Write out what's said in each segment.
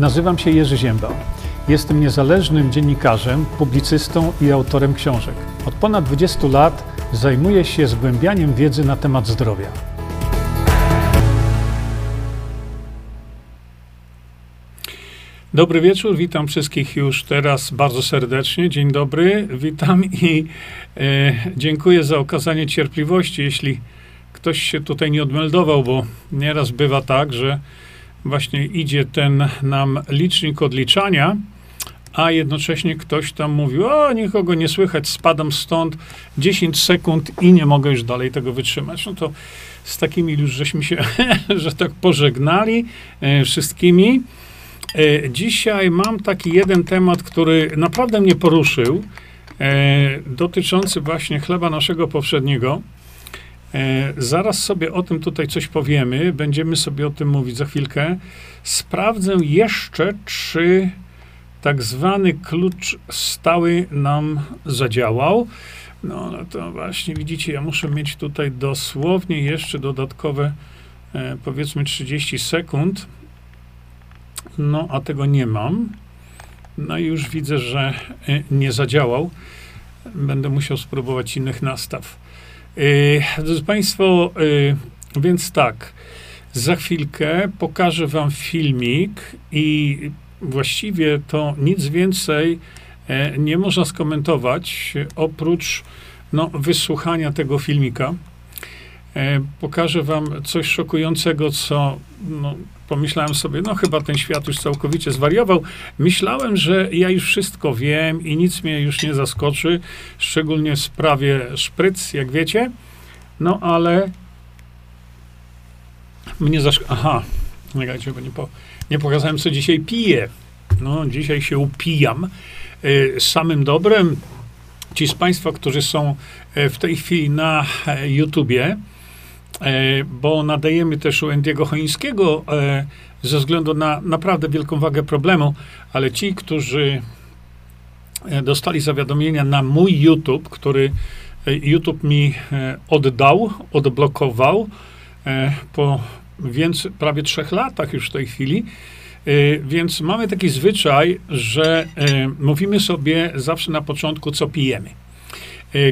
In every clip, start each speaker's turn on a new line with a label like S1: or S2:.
S1: Nazywam się Jerzy Ziemba. Jestem niezależnym dziennikarzem, publicystą i autorem książek. Od ponad 20 lat zajmuję się zgłębianiem wiedzy na temat zdrowia. Dobry wieczór, witam wszystkich już teraz bardzo serdecznie. Dzień dobry, witam i e, dziękuję za okazanie cierpliwości, jeśli ktoś się tutaj nie odmeldował, bo nieraz bywa tak, że właśnie idzie ten nam licznik odliczania, a jednocześnie ktoś tam mówił, o, nikogo nie słychać, spadam stąd 10 sekund i nie mogę już dalej tego wytrzymać. No to z takimi już żeśmy się, że tak pożegnali e, wszystkimi. E, dzisiaj mam taki jeden temat, który naprawdę mnie poruszył, e, dotyczący właśnie chleba naszego powszedniego. E, zaraz sobie o tym tutaj coś powiemy, będziemy sobie o tym mówić za chwilkę. Sprawdzę jeszcze, czy tak zwany klucz stały nam zadziałał. No, no to właśnie widzicie, ja muszę mieć tutaj dosłownie jeszcze dodatkowe e, powiedzmy 30 sekund. No, a tego nie mam. No i już widzę, że e, nie zadziałał. Będę musiał spróbować innych nastaw. E, drodzy Państwo, e, więc tak, za chwilkę pokażę Wam filmik i właściwie to nic więcej e, nie można skomentować oprócz no, wysłuchania tego filmika. E, pokażę Wam coś szokującego, co no, pomyślałem sobie, no chyba ten świat już całkowicie zwariował. Myślałem, że ja już wszystko wiem i nic mnie już nie zaskoczy, szczególnie w sprawie szpryc, jak wiecie. No ale mnie zask... Aha, czekajcie, bo nie, po... nie pokazałem, co dzisiaj piję. No, dzisiaj się upijam. Y, samym dobrem, ci z Państwa, którzy są e, w tej chwili na YouTubie, bo nadajemy też u Andiego Chońskiego ze względu na naprawdę wielką wagę problemu, ale ci, którzy dostali zawiadomienia na mój YouTube, który YouTube mi oddał, odblokował po więc prawie trzech latach już w tej chwili. Więc mamy taki zwyczaj, że mówimy sobie zawsze na początku, co pijemy.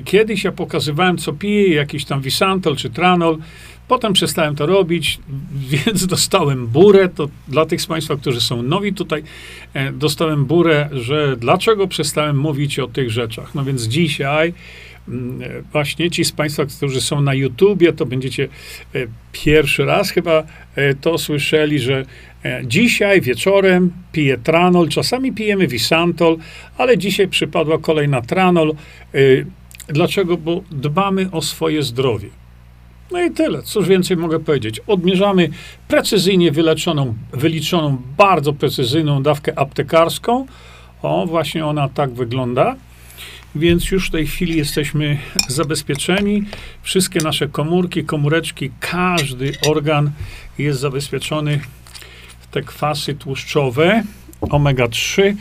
S1: Kiedyś ja pokazywałem, co piję, jakiś tam Visantol czy Tranol. Potem przestałem to robić, więc dostałem burę. To dla tych z Państwa, którzy są nowi tutaj, dostałem burę, że dlaczego przestałem mówić o tych rzeczach. No więc dzisiaj Mm, właśnie ci z Państwa, którzy są na YouTubie, to będziecie e, pierwszy raz chyba e, to słyszeli, że e, dzisiaj wieczorem piję tranol, czasami pijemy Visantol, ale dzisiaj przypadła kolej na tranol. Dlaczego? Bo dbamy o swoje zdrowie. No i tyle. Cóż więcej mogę powiedzieć? Odmierzamy precyzyjnie wyleczoną, wyliczoną, bardzo precyzyjną dawkę aptekarską. O, właśnie ona tak wygląda. Więc już w tej chwili jesteśmy zabezpieczeni. Wszystkie nasze komórki, komóreczki, każdy organ jest zabezpieczony w te kwasy tłuszczowe omega-3.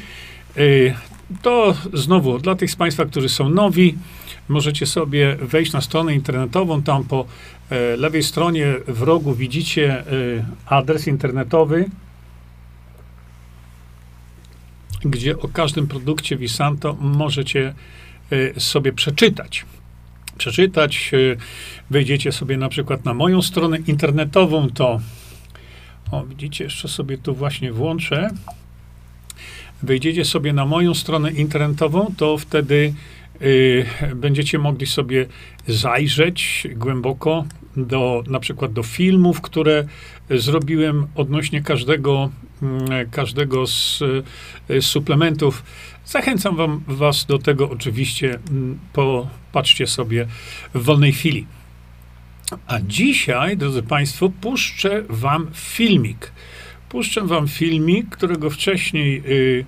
S1: Y, to znowu dla tych z Państwa, którzy są nowi, możecie sobie wejść na stronę internetową. Tam po e, lewej stronie w rogu widzicie e, adres internetowy, gdzie o każdym produkcie Visanto możecie Y, sobie przeczytać. Przeczytać, wejdziecie sobie na przykład na moją stronę internetową, to o, widzicie, jeszcze sobie tu właśnie włączę. Wejdziecie sobie na moją stronę internetową, to wtedy będziecie mogli sobie zajrzeć głęboko do, na przykład do filmów, które zrobiłem odnośnie każdego, mm, każdego z, z suplementów Zachęcam wam, was do tego oczywiście, mm, popatrzcie sobie w wolnej chwili. A dzisiaj, drodzy Państwo, puszczę wam filmik. Puszczę wam filmik, którego wcześniej y,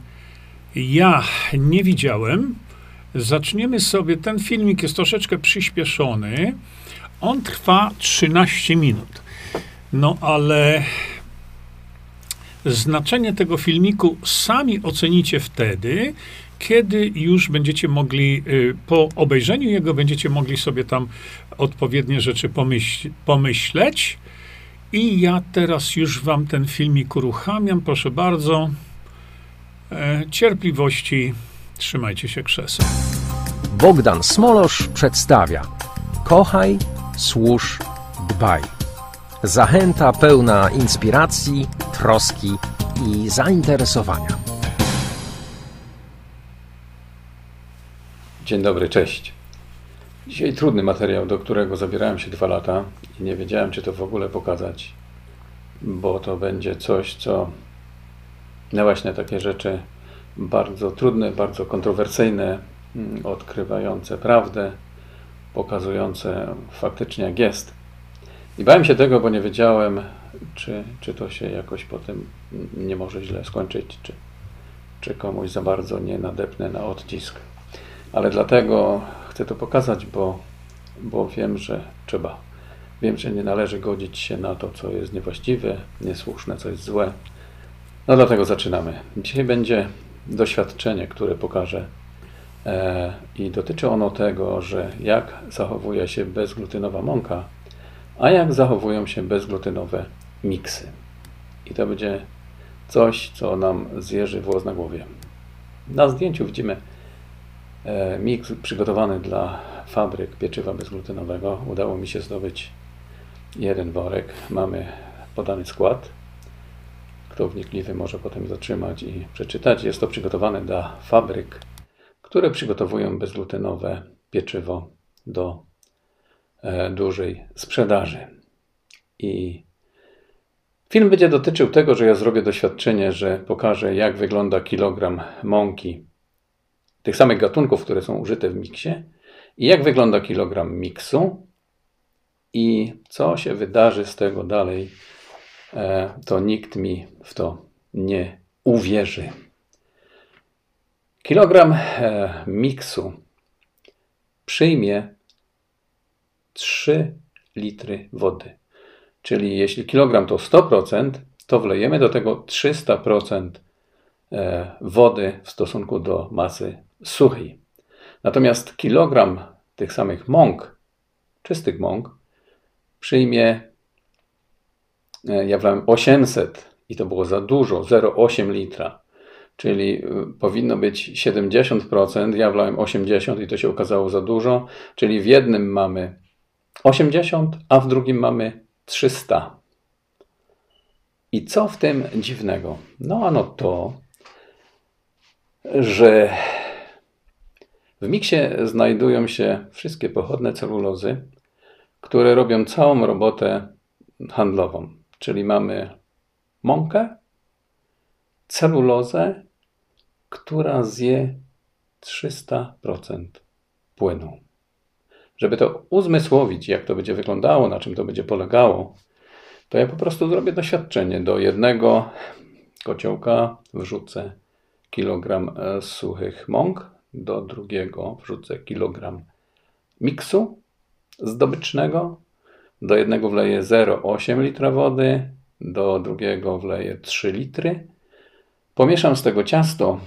S1: ja nie widziałem. Zaczniemy sobie, ten filmik jest troszeczkę przyspieszony. On trwa 13 minut. No ale Znaczenie tego filmiku sami ocenicie wtedy, kiedy już będziecie mogli, y, po obejrzeniu jego, będziecie mogli sobie tam odpowiednie rzeczy pomyśl, pomyśleć. I ja teraz już wam ten filmik uruchamiam, proszę bardzo. e, cierpliwości. Trzymajcie się krzesła.
S2: Bogdan Smolosz przedstawia Kochaj, służ, dbaj. Zachęta pełna inspiracji, troski i zainteresowania.
S3: Dzień dobry, cześć. Dzisiaj trudny materiał, do którego zabierałem się dwa lata i nie wiedziałem, czy to w ogóle pokazać, bo to będzie coś, co no właśnie takie rzeczy bardzo trudne, bardzo kontrowersyjne, mm, odkrywające prawdę, pokazujące faktycznie jak jest. I bałem się tego, bo nie wiedziałem, czy, czy to się jakoś potem nie może źle skończyć, czy, czy komuś za bardzo nie nadepnę na odcisk. Ale dlatego chcę to pokazać, bo, bo wiem, że trzeba. Wiem, że nie należy godzić się na to, co jest niewłaściwe, niesłuszne, co jest złe. No dlatego zaczynamy. Dzisiaj będzie doświadczenie, które pokażę. E, I dotyczy ono tego, że jak zachowuje się bezglutenowa mąka, a jak zachowują się bezglutenowe miksy. I to będzie coś, co nam zjeży włos na głowie. Na zdjęciu widzimy e, miks przygotowany dla fabryk pieczywa bezglutenowego. Udało mi się zdobyć jeden worek. Mamy podany skład. Kto wnikliwy może potem zatrzymać i przeczytać. Jest to przygotowane dla fabryk, które przygotowują bezglutenowe pieczywo do e, dużej sprzedaży. I film będzie dotyczył tego, że ja zrobię doświadczenie, że pokażę, jak wygląda kilogram mąki tych samych gatunków, które są użyte w miksie i jak wygląda kilogram miksu i co się wydarzy z tego dalej to nikt mi w to nie uwierzy. Kilogram e, miksu przyjmie 3 litry wody. Czyli jeśli kilogram to 100%, to wlejemy do tego 300% e, wody w stosunku do masy suchej. Natomiast kilogram tych samych mąk, czystych mąk, przyjmie E, ja wlałem 800 i to było za dużo, 0,8 litra. Czyli e, powinno być 70%, ja wlałem 80 i to się okazało za dużo. Czyli w jednym mamy 80, a w drugim mamy 300. I co w tym dziwnego? No ano to, że w miksie znajdują się wszystkie pochodne celulozy, które robią całą robotę handlową. Czyli mamy mąkę, celulozę, która zje 300% płynu. Żeby to uzmysłowić, jak to będzie wyglądało, na czym to będzie polegało, to ja po prostu zrobię doświadczenie. Do jednego kociołka wrzucę kilogram e, suchych mąk, do drugiego wrzucę kilogram miksu zdobycznego, do jednego wleję 0,8 litra wody, do drugiego wleję 3 litry. Pomieszam z tego ciasto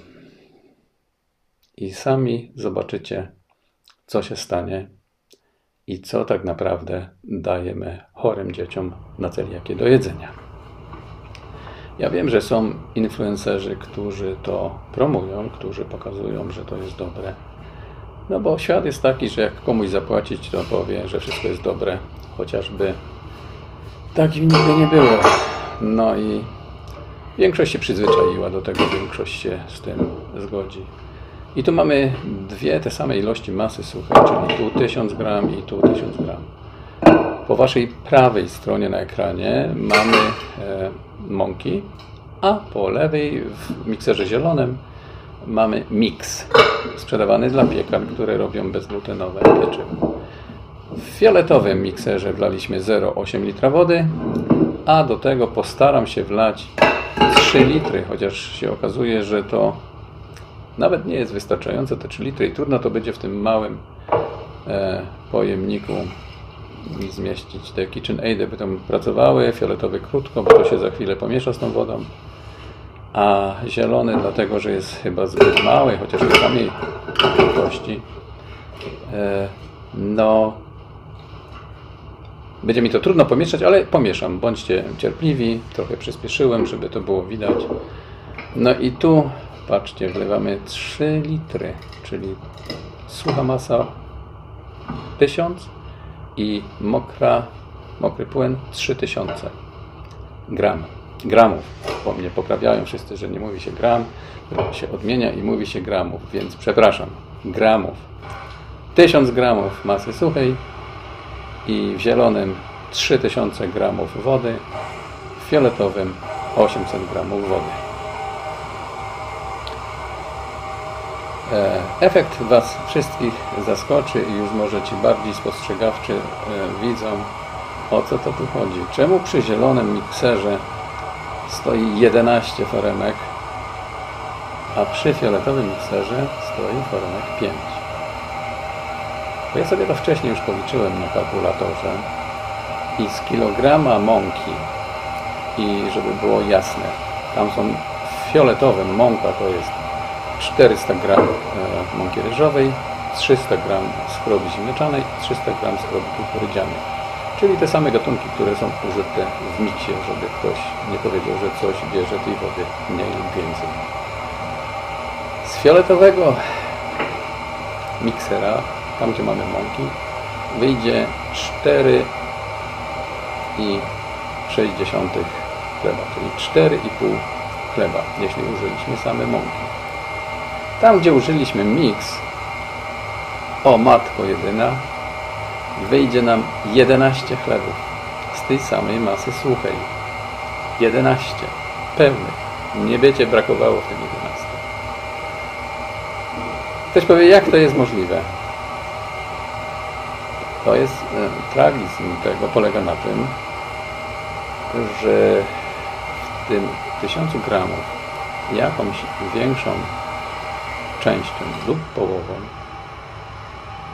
S3: i sami zobaczycie, co się stanie i co tak naprawdę dajemy chorym dzieciom na celiakię do jedzenia. Ja wiem, że są influencerzy, którzy to promują, którzy pokazują, że to jest dobre. No bo świat jest taki, że jak komuś zapłacić, to powie, że wszystko jest dobre, chociażby tak nigdy nie było. No i większość się przyzwyczaiła do tego, większość się z tym zgodzi. I tu mamy dwie te same ilości masy suchej, czyli tu 1000 gram i tu 1000 gram. Po waszej prawej stronie na ekranie mamy e, mąki, a po lewej w mikserze zielonym mamy mix sprzedawany dla piekarn, które robią bezglutenowe pieczywo. W fioletowym mikserze wlaliśmy 0,8 litra wody, a do tego postaram się wlać 3 litry, chociaż się okazuje, że to nawet nie jest wystarczające te 3 litry i trudno to będzie w tym małym e, pojemniku zmieścić. Te KitchenAidy by tam pracowały, fioletowy krótko, bo to się za chwilę pomiesza z tą wodą, a zielony dlatego, że jest chyba zbyt mały, chociaż jest samej wielkości. E, no, będzie mi to trudno pomieszać, ale pomieszam. Bądźcie cierpliwi, trochę przyspieszyłem, żeby to było widać. No i tu patrzcie, wlewamy 3 litry, czyli sucha masa 1000 i mokra, mokry płyn 3000 gram, gramów. Bo mnie poprawiają wszyscy, że nie mówi się gram, tylko się odmienia i mówi się gramów, więc przepraszam, gramów. 1000 gramów masy suchej i w zielonym 3000 gramów wody, w fioletowym 800 gramów wody. E, efekt Was wszystkich zaskoczy i już może ci bardziej spostrzegawczy e, widzą, o co to tu chodzi. Czemu przy zielonym mikserze stoi 11 foremek, a przy fioletowym mikserze stoi foremek 5? Bo ja sobie to wcześniej już policzyłem na kalkulatorze i z kilograma mąki i żeby było jasne, tam są w fioletowym mąka to jest 400 gram e, mąki ryżowej, 300 gram skrobi ziemniaczanej i 300 gram skrobi kukurydzianej. Czyli te same gatunki, które są użyte w miksie, żeby ktoś nie powiedział, że coś bierze tej wody mniej lub więcej. Z fioletowego miksera, tam gdzie mamy mąki, wyjdzie 4 i 60 chleba, czyli 4,5 chleba, jeśli użyliśmy same mąki. Tam, gdzie użyliśmy mix, o matko jedyna, wyjdzie nam 11 chlebów z tej samej masy suchej. 11 pełnych. Nie będzie brakowało w tym 11. Ktoś powie, jak to jest możliwe? To jest e, tragizm tego polega na tym, że w tym 1000 gramów jakąś większą częścią lub połową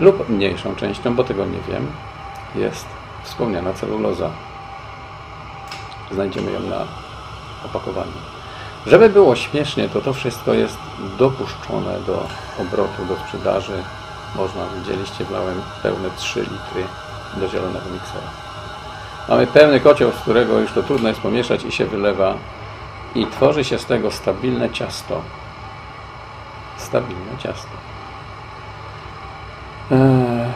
S3: lub mniejszą częścią, bo tego nie wiem, jest wspomniana celuloza. Znajdziemy ją na opakowaniu. Żeby było śmiesznie, to to wszystko jest dopuszczone do obrotu, do sprzedaży. Można, widzieliście, wlałem pełne 3 litry do zielonego miksera. Mamy pełny kocioł, z którego już to trudno jest pomieszać i się wylewa i tworzy się z tego stabilne ciasto. Stabilne ciasto. Eee,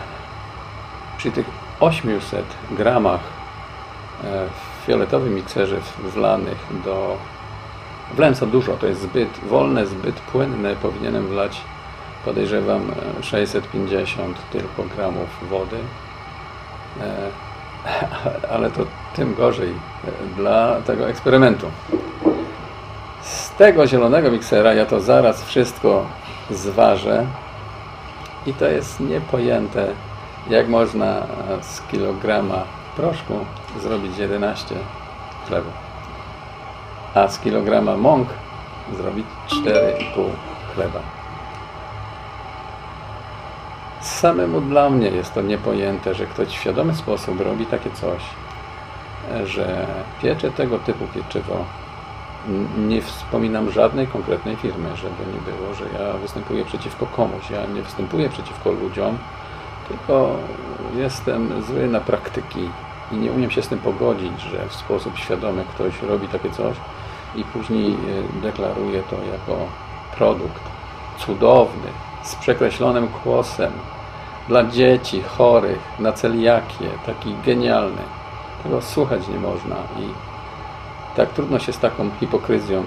S3: przy tych 800 gramach e, w fioletowym mikserze wlanych do... Wlałem za dużo, to jest zbyt wolne, zbyt płynne. Powinienem wlać, podejrzewam, 650 tylko gramów wody. Eee, ale to tym gorzej e, dla tego eksperymentu. Z tego zielonego miksera ja to zaraz wszystko zważę i to jest niepojęte, jak można z kilograma proszku zrobić 11 chlebów, a z kilograma mąk zrobić 4,5 chleba. Samemu dla mnie jest to niepojęte, że ktoś w świadomy sposób robi takie coś, że piecze tego typu pieczywo nie wspominam żadnej konkretnej firmy, żeby nie było, że ja występuję przeciwko komuś. Ja nie występuję przeciwko ludziom, tylko jestem zły na praktyki i nie umiem się z tym pogodzić, że w sposób świadomy ktoś robi takie coś i później e, deklaruje to jako produkt cudowny, z przekreślonym kłosem, dla dzieci chorych, na celiakię, taki genialny. Tego słuchać nie można i tak trudno się z taką hipokryzją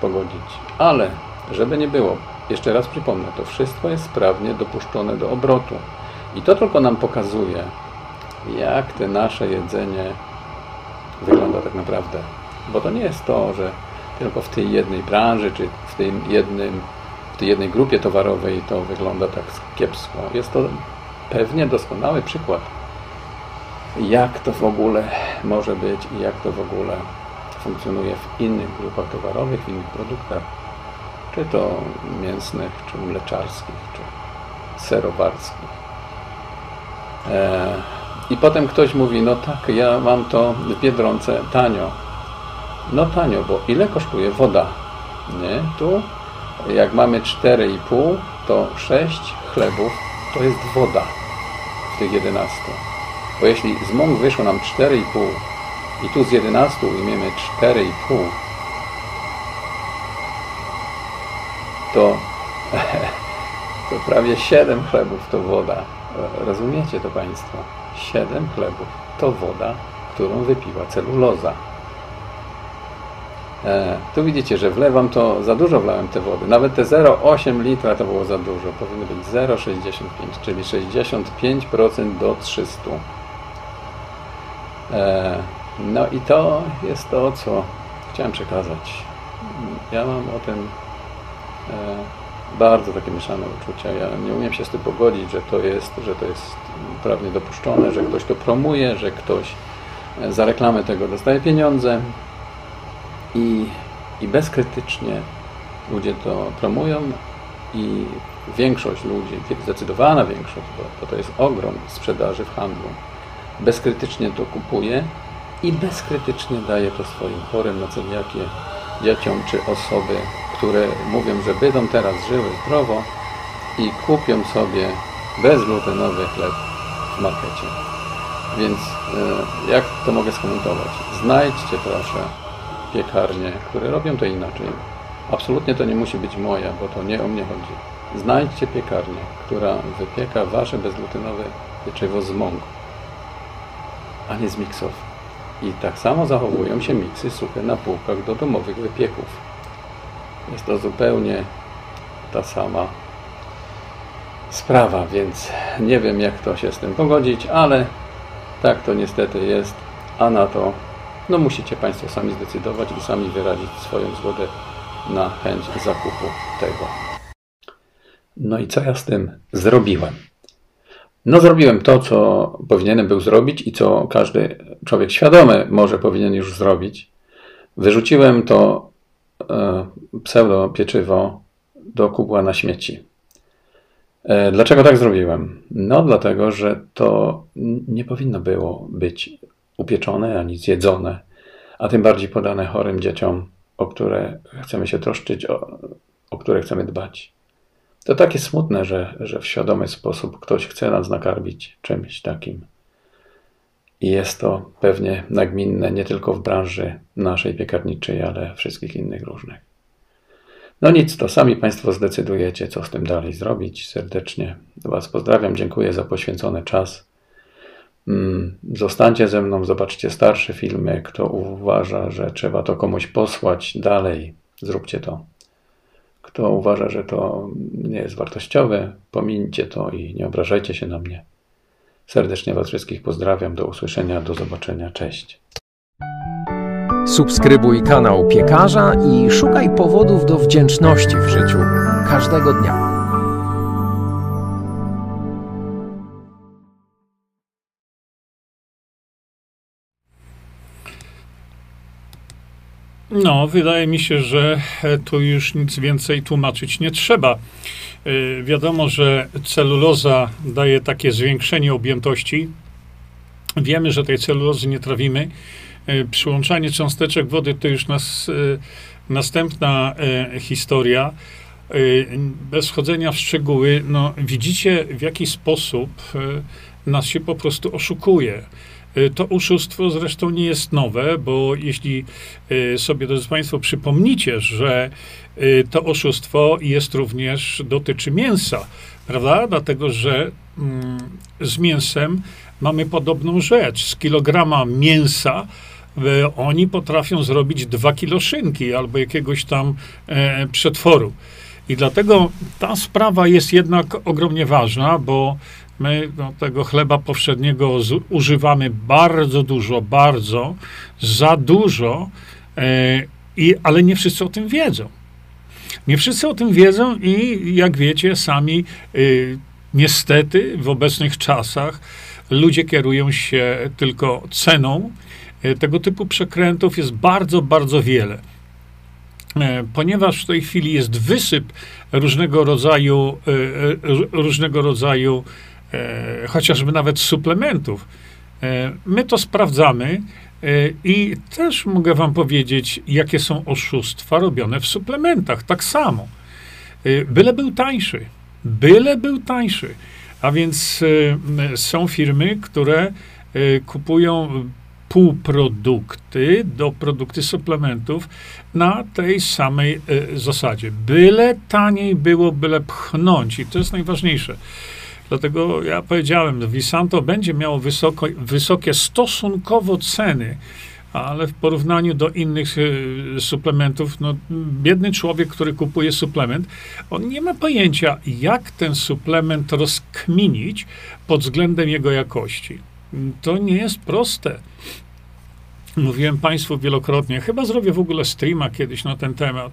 S3: pogodzić. Ale, żeby nie było, jeszcze raz przypomnę, to wszystko jest sprawnie dopuszczone do obrotu. I to tylko nam pokazuje, jak te nasze jedzenie wygląda tak naprawdę. Bo to nie jest to, że tylko w tej jednej branży, czy w, tym jednym, w tej jednej grupie towarowej to wygląda tak kiepsko. Jest to pewnie doskonały przykład, jak to w ogóle może być i jak to w ogóle funkcjonuje w innych grupach towarowych, w innych produktach, czy to mięsnych, czy mleczarskich, czy serowarskich. E, I potem ktoś mówi, no tak, ja mam to w Biedronce tanio. No tanio, bo ile kosztuje woda? Nie? Tu jak mamy 4,5, to 6 chlebów to jest woda tych 11. Bo jeśli z mąk wyszło nam 4,5 i tu z 11 ujmiemy 4,5. to, to prawie 7 chlebów to woda. Rozumiecie to Państwo? 7 chlebów to woda, którą wypiła celuloza. E, tu widzicie, że wlewam to, za dużo wlałem te wody. Nawet te 0,8 litra to było za dużo. Powinno być 0,65, czyli 65% do 300. E, no i to jest to, co chciałem przekazać. Ja mam o tym e, bardzo takie mieszane uczucia. Ja nie umiem się z tym pogodzić, że to jest, że to jest prawnie dopuszczone, że ktoś to promuje, że ktoś za reklamę tego dostaje pieniądze i, i bezkrytycznie ludzie to promują i większość ludzi, zdecydowana większość, bo, to jest ogrom sprzedaży w handlu, bezkrytycznie to kupuje i bezkrytycznie daje to swoim chorym na celiakię dzieciom czy osoby, które mówią, że będą teraz żyły zdrowo i kupią sobie bezglutenowy chleb w markecie. Więc e, jak to mogę skomentować? Znajdźcie proszę piekarnie, które robią to inaczej. Absolutnie to nie musi być moja, bo to nie o mnie chodzi. Znajdźcie piekarnię, która wypieka wasze bezglutenowe pieczywo z mąk, a nie z miksów. I tak samo zachowują się miksy suche na półkach do domowych wypieków. Jest to zupełnie ta sama sprawa, więc nie wiem jak to się z tym pogodzić, ale tak to niestety jest, a na to no musicie Państwo sami zdecydować i sami wyrazić swoją zgodę na chęć zakupu tego. No i co ja z tym zrobiłem? No zrobiłem to, co powinienem był zrobić i co każdy człowiek świadomy może powinien już zrobić. Wyrzuciłem to e, pseudo pieczywo do kubła na śmieci. E, dlaczego tak zrobiłem? No dlatego, że to nie powinno było być upieczone ani zjedzone, a tym bardziej podane chorym dzieciom, o które chcemy się troszczyć, o, o które chcemy dbać. To takie smutne, że, że w świadomy sposób ktoś chce nas nakarmić czymś takim. I jest to pewnie nagminne nie tylko w branży naszej piekarniczej, ale wszystkich innych różnych. No nic, to sami Państwo zdecydujecie, co z tym dalej zrobić. Serdecznie Was pozdrawiam, dziękuję za poświęcony czas. Mm, zostańcie ze mną, zobaczcie starsze filmy. Kto uważa, że trzeba to komuś posłać dalej, zróbcie to. Kto uważa, że to nie jest wartościowe, pomińcie to i nie obrażajcie się na mnie. Serdecznie Was wszystkich pozdrawiam. Do usłyszenia, do zobaczenia. Cześć.
S2: Subskrybuj kanał Piekarza i szukaj powodów do wdzięczności w życiu każdego dnia.
S1: No, wydaje mi się, że tu już nic więcej tłumaczyć nie trzeba. Y, wiadomo, że celuloza daje takie zwiększenie objętości. Wiemy, że tej celulozy nie trawimy. Y, przyłączanie cząsteczek wody to już nas, następna historia. Bez wchodzenia w szczegóły, no, widzicie w jaki sposób nas się po prostu oszukuje. Y, to oszustwo zresztą nie jest nowe, bo jeśli y, sobie, drodzy Państwo, przypomnicie, że y, to oszustwo jest również, dotyczy mięsa, prawda? Dlatego, że mm, z mięsem mamy podobną rzecz. Z kilograma mięsa oni potrafią zrobić dwa kilo szynki albo jakiegoś tam e, przetworu. I dlatego ta sprawa jest jednak ogromnie ważna, bo My no, tego chleba powszedniego używamy bardzo dużo, bardzo, za dużo, e, i, ale nie wszyscy o tym wiedzą. Nie wszyscy o tym wiedzą i jak wiecie, sami e, niestety w obecnych czasach ludzie kierują się tylko ceną. E, tego typu przekrętów jest bardzo, bardzo wiele. E, ponieważ w tej chwili jest wysyp różnego rodzaju, e, różnego rodzaju e, chociażby nawet suplementów. E, my to sprawdzamy e, i też mogę Wam powiedzieć, jakie są oszustwa robione w suplementach. Tak samo. E, byle był tańszy. Byle był tańszy. A więc e, są firmy, które e, kupują półprodukty do produkty suplementów na tej samej zasadzie. Byle taniej było, byle pchnąć i to jest najważniejsze. Dlatego ja powiedziałem, Visanto będzie miało wysoko, wysokie stosunkowo ceny, ale w porównaniu do innych y, suplementów, no, biedny człowiek, który kupuje suplement, on nie ma pojęcia, jak ten suplement rozkminić pod względem jego jakości. To nie jest proste. Mówiłem Państwu wielokrotnie, chyba zrobię w ogóle streama kiedyś na ten temat.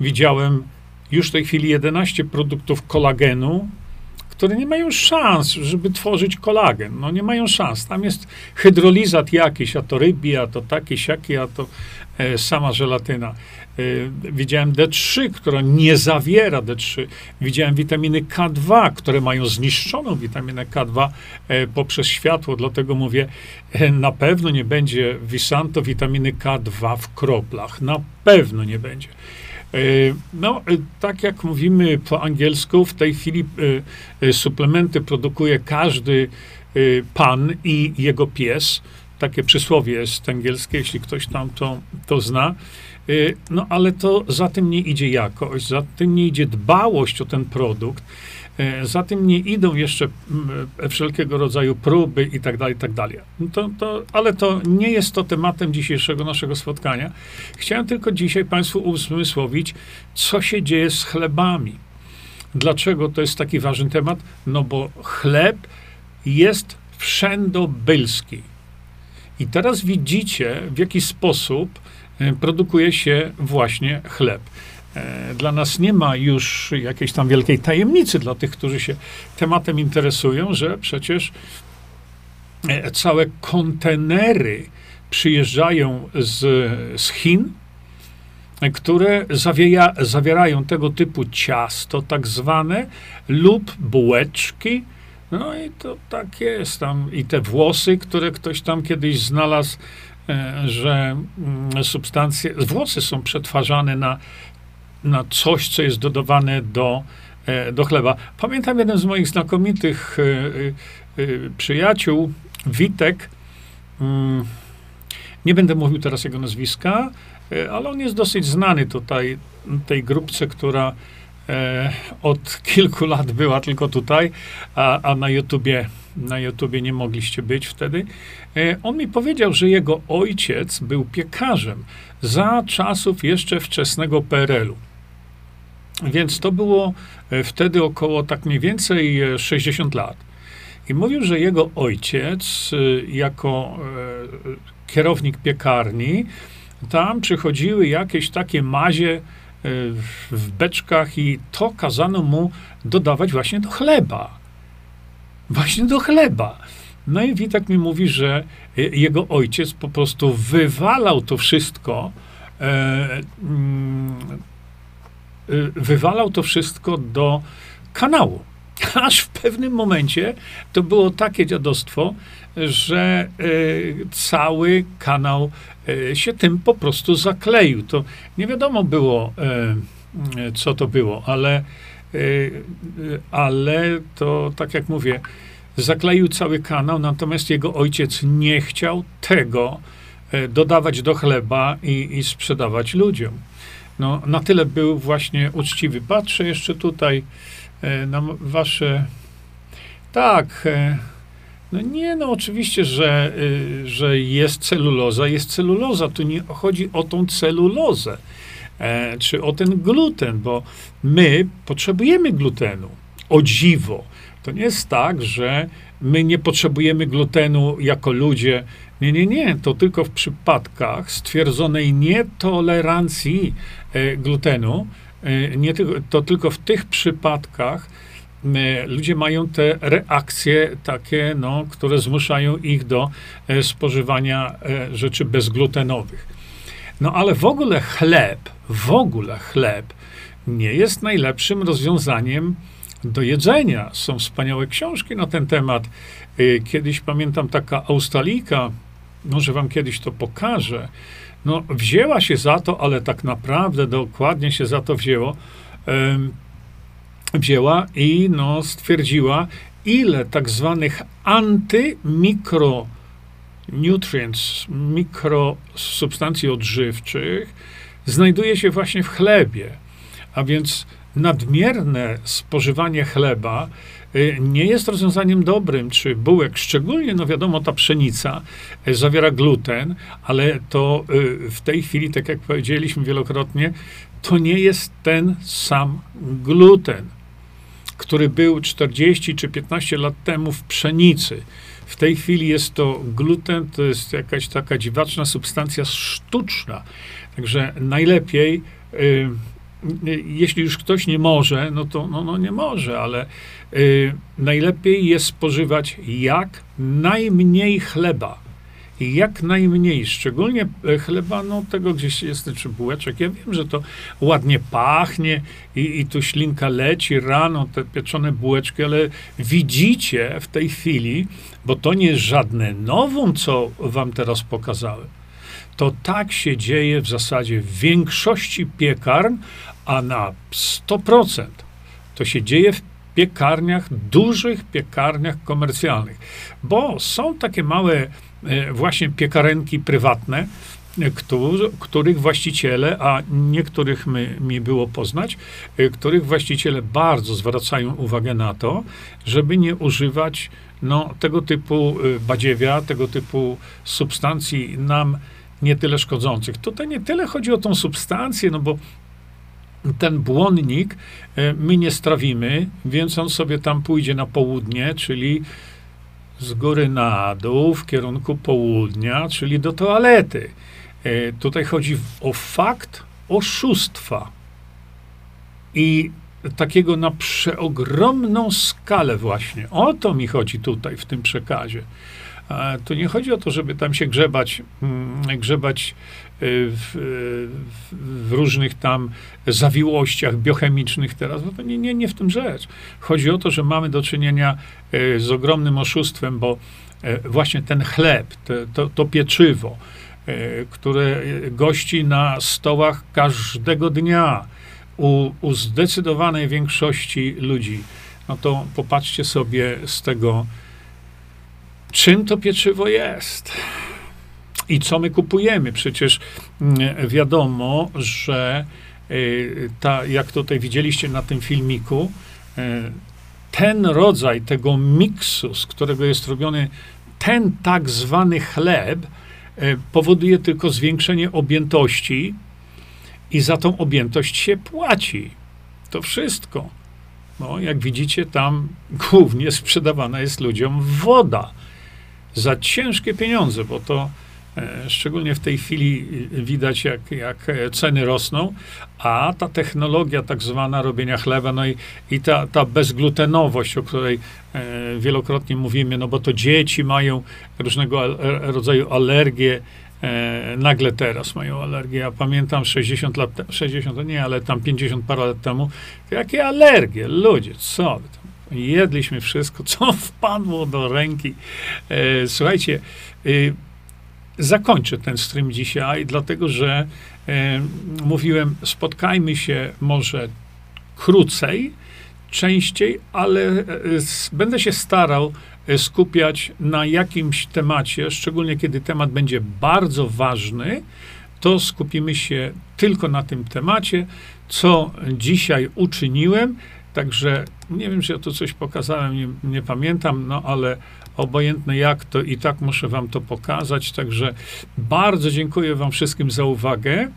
S1: Widziałem już w tej chwili 11 produktów kolagenu, które nie mają szans, żeby tworzyć kolagen. No nie mają szans. Tam jest hydrolizat jakiś, a to rybi, a to taki, siaki, a to e, sama żelatyna. E, widziałem D3, która nie zawiera D3. Widziałem witaminy K2, które mają zniszczoną witaminę K2 e, poprzez światło. Dlatego mówię, e, na pewno nie będzie Visanto witaminy K2 w kroplach. Na pewno nie będzie. E, no, e, tak jak mówimy po angielsku, w tej chwili e, suplementy produkuje każdy pan i jego pies. Takie przysłowie jest angielskie, jeśli ktoś tam to, to zna. No, ale to za tym nie idzie jakość, za tym nie idzie dbałość o ten produkt. E, za tym nie idą jeszcze e, wszelkiego rodzaju próby i tak dalej, tak dalej. No to, to, ale to nie jest to tematem dzisiejszego naszego spotkania. Chciałem tylko dzisiaj Państwu uzmysłowić, co się dzieje z chlebami. Dlaczego to jest taki ważny temat? No bo chleb jest wszędobylski. I teraz widzicie, w jaki sposób e, produkuje się właśnie chleb. E, dla nas nie ma już jakiejś tam wielkiej tajemnicy dla tych, którzy się tematem interesują, że przecież e, całe kontenery przyjeżdżają z, z Chin, które zawieja, zawierają tego typu ciasto, tak zwane, lub bułeczki. No i to tak jest tam. I te włosy, które ktoś tam kiedyś znalazł, e, że mm, substancje, włosy są przetwarzane na na coś, co jest dodawane do, e, do chleba. Pamiętam jeden z moich znakomitych e, e, przyjaciół, Witek. Mm, nie będę mówił teraz jego nazwiska, ale on jest dosyć znany tutaj, tej grupce, która od kilku lat była tylko tutaj, a, a na YouTubie na YouTubie nie mogliście być wtedy. On mi powiedział, że jego ojciec był piekarzem za czasów jeszcze wczesnego PRL-u. Więc to było e, wtedy około tak mniej więcej 60 e, lat. I mówił, że jego ojciec, e, jako kierownik piekarni, tam przychodziły jakieś takie mazie w beczkach i to kazano mu dodawać właśnie do chleba. Właśnie do chleba. No i Witek mi mówi, że jego ojciec po prostu wywalał to wszystko mm, wywalał to wszystko do kanału. Aż w pewnym momencie to było takie dziadostwo, że y, cały kanał y, się tym po prostu zakleił. To nie wiadomo było, y, co to było, ale, y, ale to tak jak mówię, zakleił cały kanał, natomiast jego ojciec nie chciał tego y, dodawać do chleba i, i sprzedawać ludziom no, na tyle był właśnie uczciwy. Patrzę jeszcze tutaj e, na wasze. Tak. E, no nie, no oczywiście, że, e, że jest celuloza, jest celuloza. Tu nie chodzi o tą celulozę, czy o ten gluten, bo my potrzebujemy glutenu. O dziwo. To nie jest tak, że my nie potrzebujemy glutenu jako ludzie. Nie, nie, nie. To tylko w przypadkach stwierdzonej nietolerancji E, glutenu, e, nie to tylko w tych przypadkach e, ludzie mają te reakcje takie, no, które zmuszają ich do spożywania rzeczy bezglutenowych. No ale w ogóle chleb, w ogóle chleb nie jest najlepszym rozwiązaniem do jedzenia. Są wspaniałe książki na ten temat. Kiedyś pamiętam taka Australika, może wam kiedyś to pokażę, no, wzięła się za to, ale tak naprawdę dokładnie się za to wzięło, wzięła i no, stwierdziła, ile tak zwanych antymikro nutrients, mikrosubstancji odżywczych, znajduje się właśnie w chlebie. A więc nadmierne spożywanie chleba nie jest rozwiązaniem dobrym, czy bułek, szczególnie, no wiadomo, ta pszenica y, zawiera gluten, ale to y, w tej chwili, tak jak powiedzieliśmy wielokrotnie, to nie jest ten sam gluten, który był 40 czy 15 lat temu w pszenicy. W tej chwili jest to gluten, to jest jakaś taka dziwaczna substancja sztuczna. Także najlepiej, y, y, jeśli już ktoś nie może, no to no, no nie może, ale y, najlepiej jest spożywać jak najmniej chleba jak najmniej, szczególnie e, chleba, no tego gdzieś jest, czy bułeczek. Ja wiem, że to ładnie pachnie i, i tu ślinka leci rano, te pieczone bułeczki, ale widzicie w tej chwili, bo to nie jest żadne nowum, co wam teraz pokazałem. To tak się dzieje w zasadzie w większości piekarn, a na 100% to się dzieje w piekarniach, dużych piekarniach komercjalnych, bo są takie małe E, właśnie piekarenki prywatne, e, których właściciele, a niektórych mi było poznać, e, których właściciele bardzo zwracają uwagę na to, żeby nie używać no, tego typu badziewia, tego typu substancji nam nie tyle szkodzących. Tutaj nie tyle chodzi o tą substancję, no bo ten błonnik my nie strawimy, więc on sobie tam pójdzie na południe, czyli z góry na dół w kierunku południa, czyli do toalety. E, tutaj chodzi o fakt oszustwa i takiego na przeogromną skalę właśnie. O to mi chodzi tutaj w tym przekazie. Tu nie chodzi o to, żeby tam się grzebać, mm, grzebać y, w, w, różnych tam zawiłościach biochemicznych teraz, bo to nie, nie, nie w tym rzecz. Chodzi o to, że mamy do czynienia y, z ogromnym oszustwem, bo y, właśnie ten chleb, to, to pieczywo, które gości na stołach każdego dnia u, u zdecydowanej większości ludzi, no to popatrzcie sobie z tego, czym to pieczywo jest i co my kupujemy. Przecież mm, wiadomo, że y, ta, jak tutaj widzieliście na tym filmiku, y, ten rodzaj tego miksu, z którego jest robiony ten tak zwany chleb, y, powoduje tylko zwiększenie objętości i za tą objętość się płaci. To wszystko. No, jak widzicie, tam głównie sprzedawana jest ludziom woda za ciężkie pieniądze, bo to e, szczególnie w tej chwili widać, jak, jak ceny rosną, a ta technologia tak zwana robienia chleba, no i, i ta, ta bezglutenowość, o której e, wielokrotnie mówimy, no bo to dzieci mają różnego rodzaju alergie, e, nagle teraz mają alergię. Ja pamiętam 60 lat, 60, nie, ale tam 50 parę lat temu, jakie alergie, ludzie, co Jedliśmy wszystko, co wpadło do ręki. E, słuchajcie, e, zakończę ten stream dzisiaj, dlatego że e, mówiłem, spotkajmy się może krócej, częściej, ale będę się starał skupiać na jakimś temacie, szczególnie kiedy temat będzie bardzo ważny, to skupimy się tylko na tym temacie, co dzisiaj uczyniłem. Także nie wiem, czy ja tu coś pokazałem, nie, nie, pamiętam, no ale obojętne jak, to i tak muszę wam to pokazać. Także bardzo dziękuję wam wszystkim za uwagę.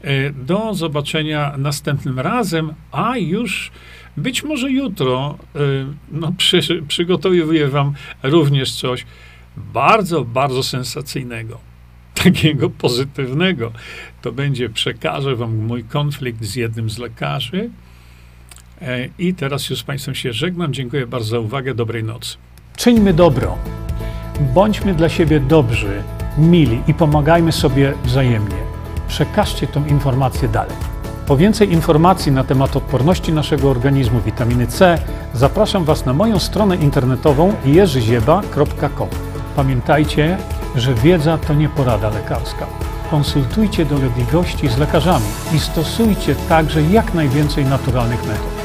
S1: E, do zobaczenia następnym razem, a już być może jutro e, no, przy, przygotowuję wam również coś bardzo, bardzo sensacyjnego takiego pozytywnego. To będzie, przekażę wam mój konflikt z jednym z lekarzy. E, I teraz już z Państwem się żegnam. Dziękuję bardzo za uwagę. Dobrej nocy.
S4: Czyńmy dobro. Bądźmy dla siebie dobrzy, mili i pomagajmy sobie wzajemnie. Przekażcie tą informację dalej. Po więcej informacji na temat odporności naszego organizmu witaminy C zapraszam Was na moją stronę internetową jerzyzieba.com. Pamiętajcie, że wiedza to nie porada lekarska. Konsultujcie dolegliwości z lekarzami i stosujcie także jak najwięcej naturalnych metod.